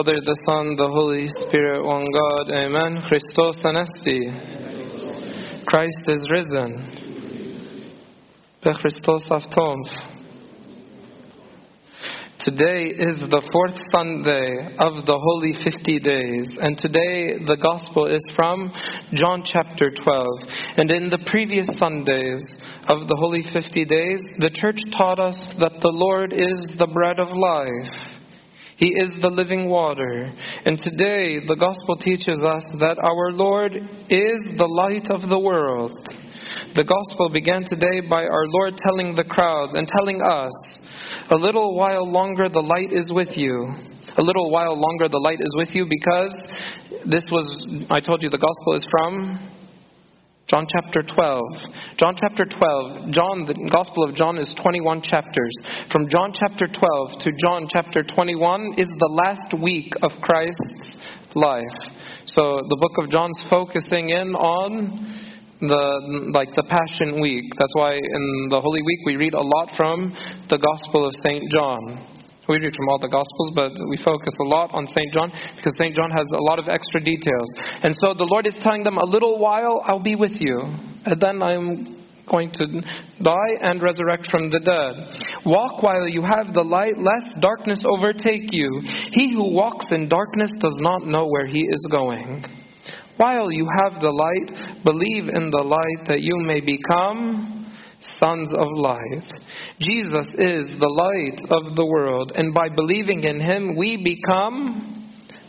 Father, the Son, the Holy Spirit, one God. Amen. Christos anesti. Christ is risen. Christos avtov. Today is the fourth Sunday of the Holy 50 Days, and today the Gospel is from John chapter 12. And in the previous Sundays of the Holy 50 Days, the Church taught us that the Lord is the bread of life. He is the living water. And today the Gospel teaches us that our Lord is the light of the world. The Gospel began today by our Lord telling the crowds and telling us, A little while longer the light is with you. A little while longer the light is with you because this was, I told you, the Gospel is from John chapter 12. John chapter 12. John, the Gospel of John is 21 chapters. From John chapter 12 to John chapter 21 is the last week of Christ's life. So the book of John's focusing in on the like the Passion Week. That's why in the Holy Week we read a lot from the Gospel of Saint John. We read from all the Gospels, but we focus a lot on St. John because St. John has a lot of extra details. And so the Lord is telling them, A little while I'll be with you, and then I'm going to die and resurrect from the dead. Walk while you have the light, lest darkness overtake you. He who walks in darkness does not know where he is going. While you have the light, believe in the light that you may become sons of light. Jesus is the light of the world, and by believing in him, we become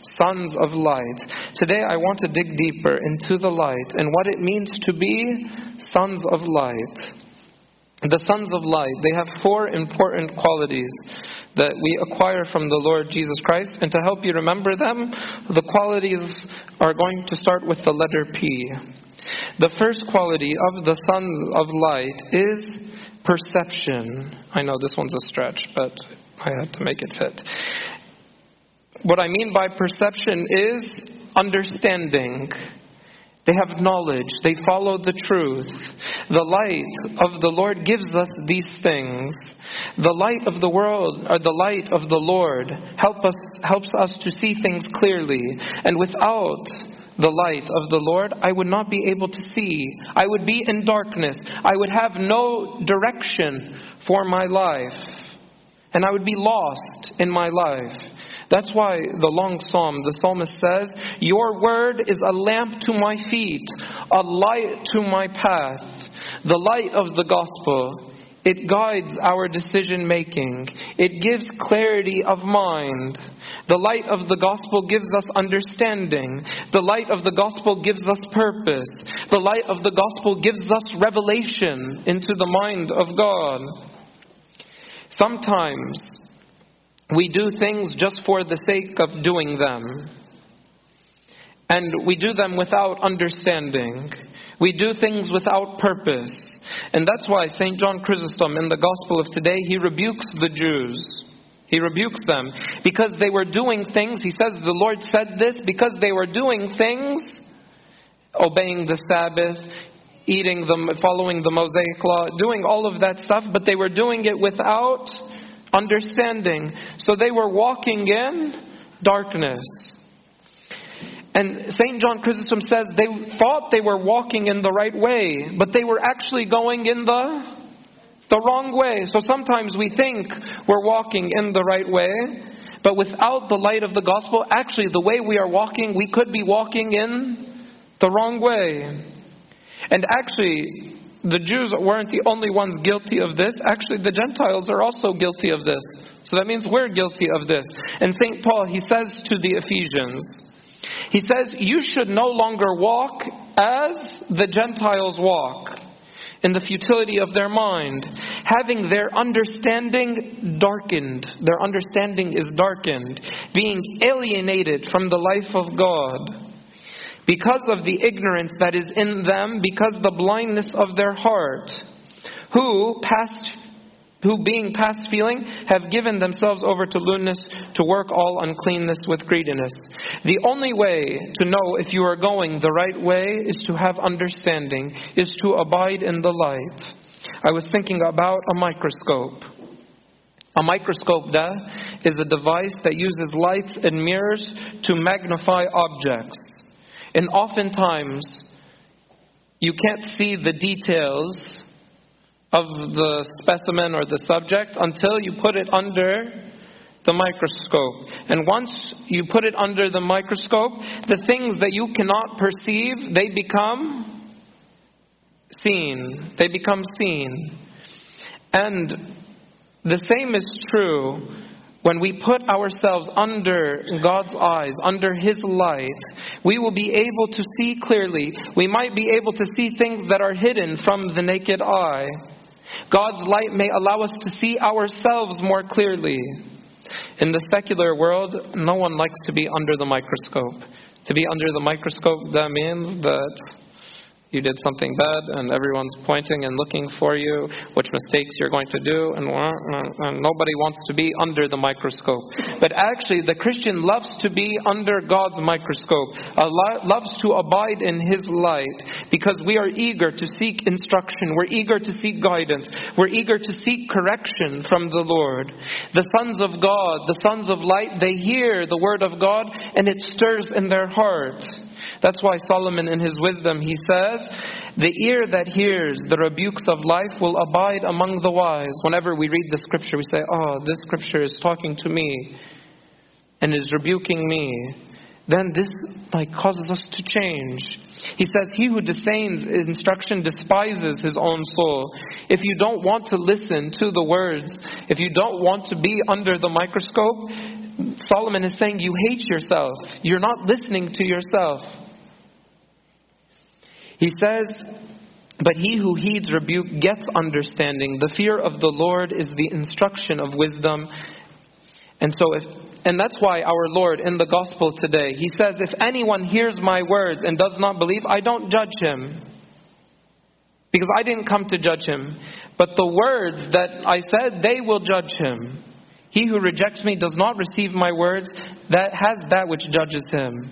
sons of light. Today, I want to dig deeper into the light and what it means to be sons of light. The sons of light, they have four important qualities that we acquire from the Lord Jesus Christ. And to help you remember them, the qualities are going to start with the letter P. The first quality of the sons of light is perception. I know this one's a stretch, but I had to make it fit. What I mean by perception is understanding. They have knowledge. They follow the truth. The light of the Lord gives us these things. The light of the world, or the light of the Lord, help us, helps us to see things clearly. And without the light of the Lord, I would not be able to see. I would be in darkness. I would have no direction for my life. And I would be lost in my life. That's why the long psalm, the psalmist says, Your word is a lamp to my feet, a light to my path. The light of the gospel it guides our decision making. It gives clarity of mind. The light of the gospel gives us understanding. The light of the gospel gives us purpose. The light of the gospel gives us revelation into the mind of God. Sometimes we do things just for the sake of doing them. And we do them without understanding. We do things without purpose. And that's why St. John Chrysostom in the Gospel of today, he rebukes the Jews. He rebukes them because they were doing things. He says the Lord said this because they were doing things, obeying the Sabbath, eating them, following the Mosaic law, doing all of that stuff, but they were doing it without understanding. So they were walking in darkness. And St. John Chrysostom says they thought they were walking in the right way, but they were actually going in the, the wrong way. So sometimes we think we're walking in the right way, but without the light of the gospel, actually, the way we are walking, we could be walking in the wrong way. And actually, the Jews weren't the only ones guilty of this. Actually, the Gentiles are also guilty of this. So that means we're guilty of this. And St. Paul, he says to the Ephesians, he says, You should no longer walk as the Gentiles walk, in the futility of their mind, having their understanding darkened. Their understanding is darkened, being alienated from the life of God. Because of the ignorance that is in them, because the blindness of their heart, who past who being past feeling have given themselves over to lewdness to work all uncleanness with greediness. The only way to know if you are going the right way is to have understanding, is to abide in the light. I was thinking about a microscope. A microscope ده is a device that uses lights and mirrors to magnify objects. And oftentimes, you can't see the details of the specimen or the subject until you put it under the microscope. And once you put it under the microscope, the things that you cannot perceive, they become seen. They become seen. And the same is true when we put ourselves under God's eyes, under His light, we will be able to see clearly. We might be able to see things that are hidden from the naked eye. God's light may allow us to see ourselves more clearly. In the secular world, no one likes to be under the microscope. To be under the microscope, that means that you did something bad and everyone's pointing and looking for you, which mistakes you're going to do, and, uh, and nobody wants to be under the microscope. But actually, the Christian loves to be under God's microscope, loves to abide in His light, because we are eager to seek instruction, we're eager to seek guidance, we're eager to seek correction from the Lord. The sons of God, the sons of light, they hear the word of God and it stirs in their heart. That's why Solomon, in his wisdom, he says, The ear that hears the rebukes of life will abide among the wise. Whenever we read the scripture, we say, Oh, this scripture is talking to me and is rebuking me. Then this like causes us to change. He says, He who disdains instruction despises his own soul. If you don't want to listen to the words, if you don't want to be under the microscope, Solomon is saying you hate yourself. You're not listening to yourself. He says, But he who heeds rebuke gets understanding. The fear of the Lord is the instruction of wisdom. And so if and that's why our Lord in the gospel today, he says, If anyone hears my words and does not believe, I don't judge him. Because I didn't come to judge him. But the words that I said, they will judge him. He who rejects me does not receive my words, that has that which judges him.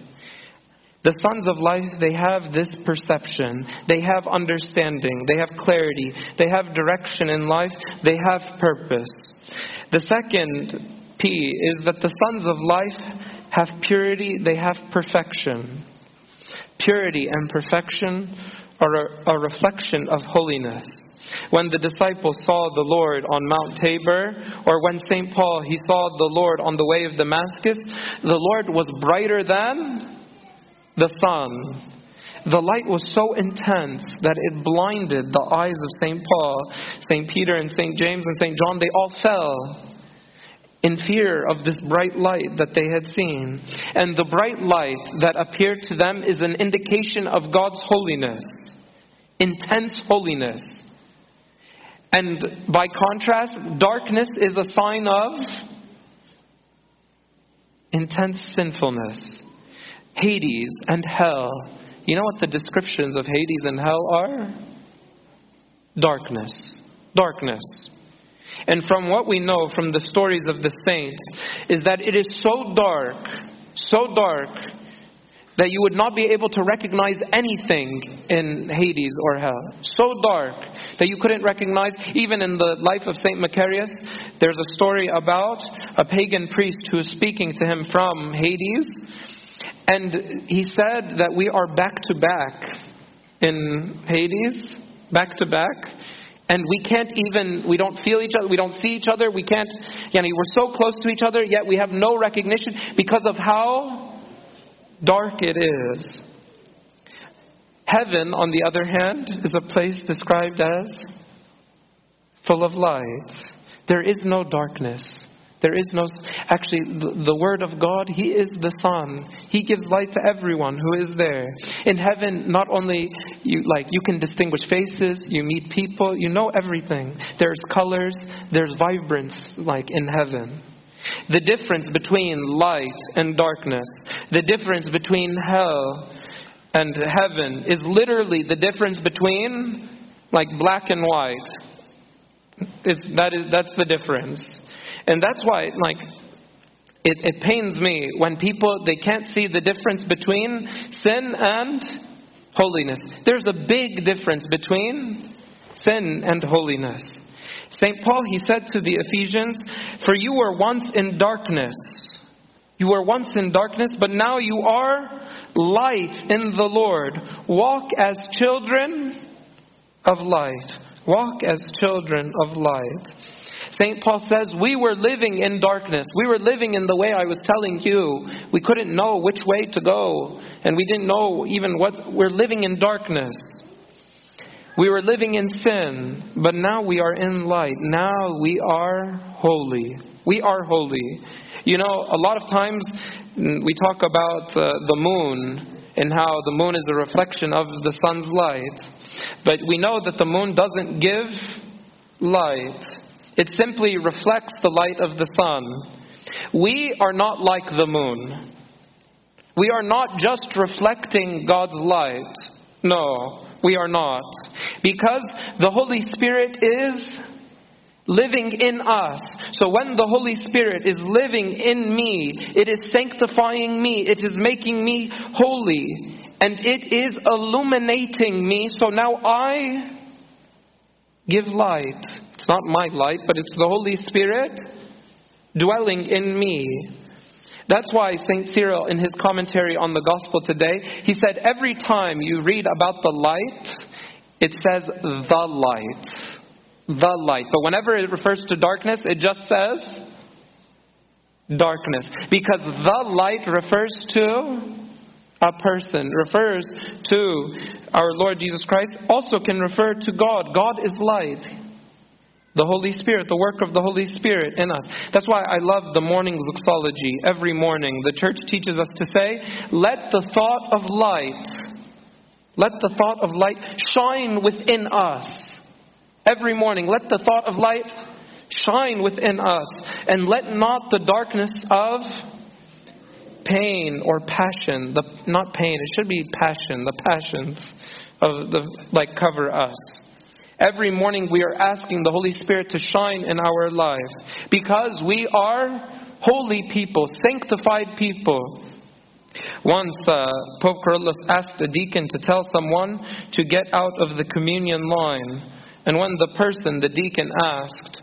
The sons of life, they have this perception. They have understanding. They have clarity. They have direction in life. They have purpose. The second P is that the sons of life have purity. They have perfection. Purity and perfection are a, reflection of holiness. When the disciples saw the Lord on Mount Tabor, or when St. Paul he saw the Lord on the way of Damascus, the Lord was brighter than the sun. The light was so intense that it blinded the eyes of St. Paul, St. Peter, and St. James, and St. John. They all fell in fear of this bright light that they had seen. And the bright light that appeared to them is an indication of God's holiness, intense holiness. And by contrast, darkness is a sign of intense sinfulness. Hades and hell. You know what the descriptions of Hades and hell are? Darkness. Darkness. And from what we know from the stories of the saints, is that it is so dark, so dark, that you would not be able to recognize anything in Hades or hell. So dark that you couldn't recognize, even in the life of St. Macarius, there's a story about a pagan priest who is speaking to him from Hades. And he said that we are back to back in Hades, back to back. And we can't even, we don't feel each other, we don't see each other, we can't, you know, we're so close to each other, yet we have no recognition because of how dark it is. Heaven, on the other hand, is a place described as full of light. There is no darkness. There is no, actually, the, Word of God, He is the sun. He gives light to everyone who is there. In heaven, not only you, like, you can distinguish faces, you meet people, you know everything. There's colors, there's vibrance, like in heaven. The difference between light and darkness, the difference between hell and heaven is literally the difference between like black and white. It's, that is, that's the difference. And that's why, like, it, it pains me when people, they can't see the difference between sin and holiness. There's a big difference between sin and holiness. St. Paul, he said to the Ephesians, For you were once in darkness. You were once in darkness, but now you are light in the Lord. Walk as children of light. Walk as children of light. St. Paul says, We were living in darkness. We were living in the way I was telling you. We couldn't know which way to go, and we didn't know even what. We're living in darkness. We were living in sin, but now we are in light. Now we are holy. We are holy. You know, a lot of times we talk about uh, the moon and how the moon is a reflection of the sun's light. But we know that the moon doesn't give light, it simply reflects the light of the sun. We are not like the moon. We are not just reflecting God's light. No, we are not. Because the Holy Spirit is living in us. So when the Holy Spirit is living in me, it is sanctifying me, it is making me holy, and it is illuminating me. So now I give light. It's not my light, but it's the Holy Spirit dwelling in me. That's why St. Cyril, in his commentary on the Gospel today, he said every time you read about the light, it says the light. The light. But whenever it refers to darkness, it just says darkness. Because the light refers to a person, refers to our Lord Jesus Christ, also can refer to God. God is light. The Holy Spirit, the work of the Holy Spirit in us. That's why I love the morning doxology. Every morning, the church teaches us to say, Let the thought of light, let the thought of light shine within us. Every morning, let the thought of light shine within us, and let not the darkness of pain or passion, the, not pain, it should be passion, the passions of the, like cover us. Every morning we are asking the Holy Spirit to shine in our life because we are holy people, sanctified people. Once uh, Pope Kyrillos asked a deacon to tell someone to get out of the communion line. And when the person, the deacon, asked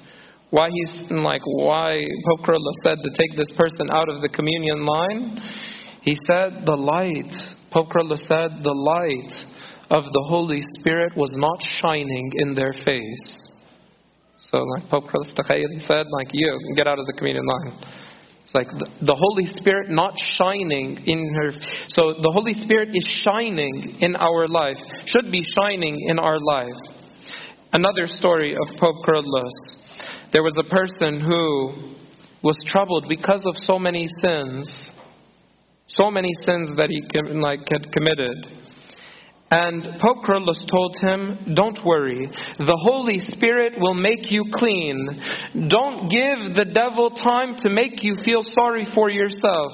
why he's like why Pope Kyrillos said to take this person out of the communion line, he said the light. Pope Kyrillos said the light of the Holy Spirit was not shining in their face. So, like Pope Kyrillos said, like you, get out of the communion line. It's like the, Holy Spirit not shining in her. So, the Holy Spirit is shining in our life, should be shining in our life. Another story of Pope Kyrillos. There was a person who was troubled because of so many sins, so many sins that he like had committed. And Pope Kyrillos told him, Don't worry, the Holy Spirit will make you clean. Don't give the devil time to make you feel sorry for yourself.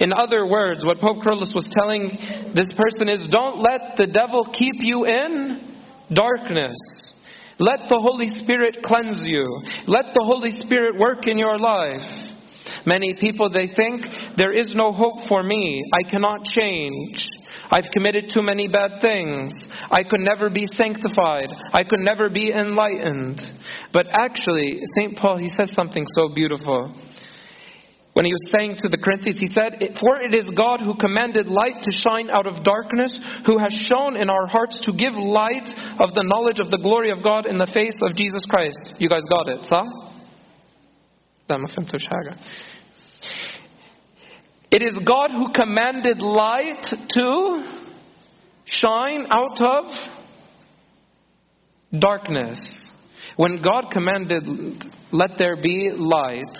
In other words, what Pope Kyrillos was telling this person is, Don't let the devil keep you in darkness. Let the Holy Spirit cleanse you. Let the Holy Spirit work in your life. Many people, they think, there is no hope for me. I cannot change. I've committed too many bad things. I could never be sanctified. I could never be enlightened. But actually, St. Paul, he says something so beautiful. When he was saying to the Corinthians, he said, For it is God who commanded light to shine out of darkness, who has shone in our hearts to give light of the knowledge of the glory of God in the face of Jesus Christ. You guys got it, صح? It is God who commanded light to shine out of darkness. When God commanded, let there be light,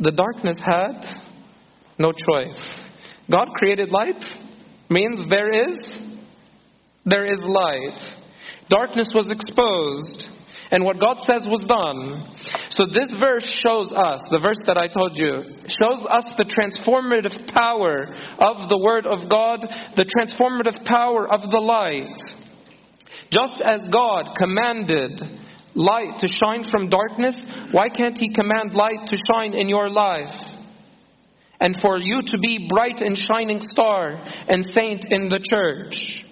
the darkness had no choice. God created light means there is there is light. Darkness was exposed and what God says was done. So this verse shows us, the verse that I told you, shows us the transformative power of the Word of God, the transformative power of the light. Just as God commanded light to shine from darkness, why can't He command light to shine in your life? And for you to be bright and shining star and saint in the church.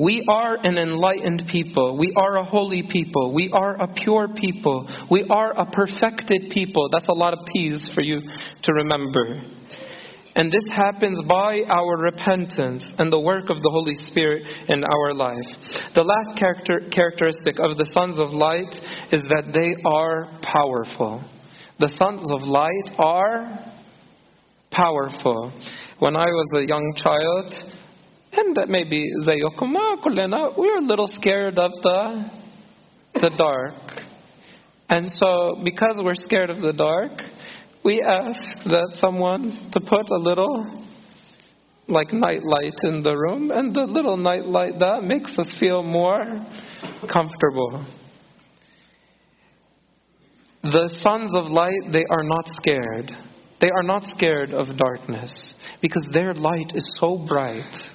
We are an enlightened people. We are a holy people. We are a pure people. We are a perfected people. That's a lot of P's for you to remember. And this happens by our repentance and the work of the Holy Spirit in our life. The last character, characteristic of the sons of light is that they are powerful. The sons of light are powerful. When I was a young child, and maybe Zayokuma Kulena, we are a little scared of the the dark. And so because we're scared of the dark, we ask that someone to put a little like night light in the room and the little night light that makes us feel more comfortable. The sons of light, they are not scared. They are not scared of darkness because their light is so bright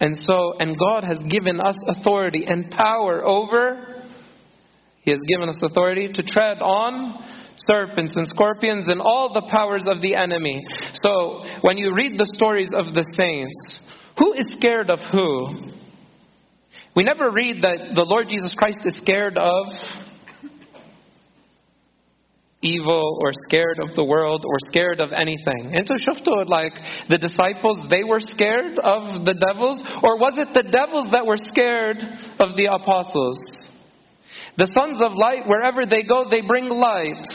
and so, and God has given us authority and power over, He has given us authority to tread on serpents and scorpions and all the powers of the enemy. So, when you read the stories of the saints, who is scared of who? We never read that the Lord Jesus Christ is scared of evil or scared of the world or scared of anything. And so shuftu like the disciples they were scared of the devils or was it the devils that were scared of the apostles? The sons of light wherever they go they bring light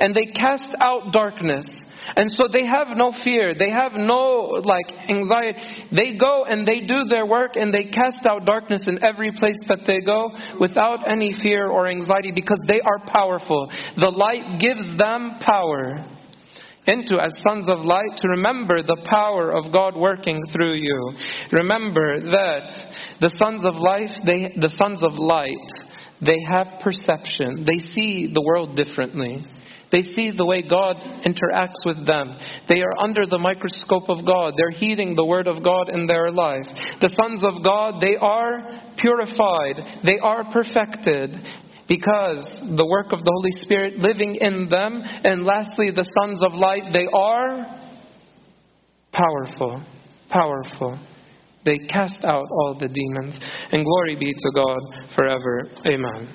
and they cast out darkness. And so they have no fear. They have no like anxiety. They go and they do their work and they cast out darkness in every place that they go without any fear or anxiety because they are powerful. The light gives them power into as sons of light to remember the power of God working through you. Remember that the sons of life, they, the sons of light, they have perception. They see the world differently. They see the way God interacts with them. They are under the microscope of God. They're heeding the word of God in their life. The sons of God, they are purified. They are perfected because the work of the Holy Spirit living in them. And lastly, the sons of light, they are powerful. Powerful. They cast out all the demons. And glory be to God forever. Amen.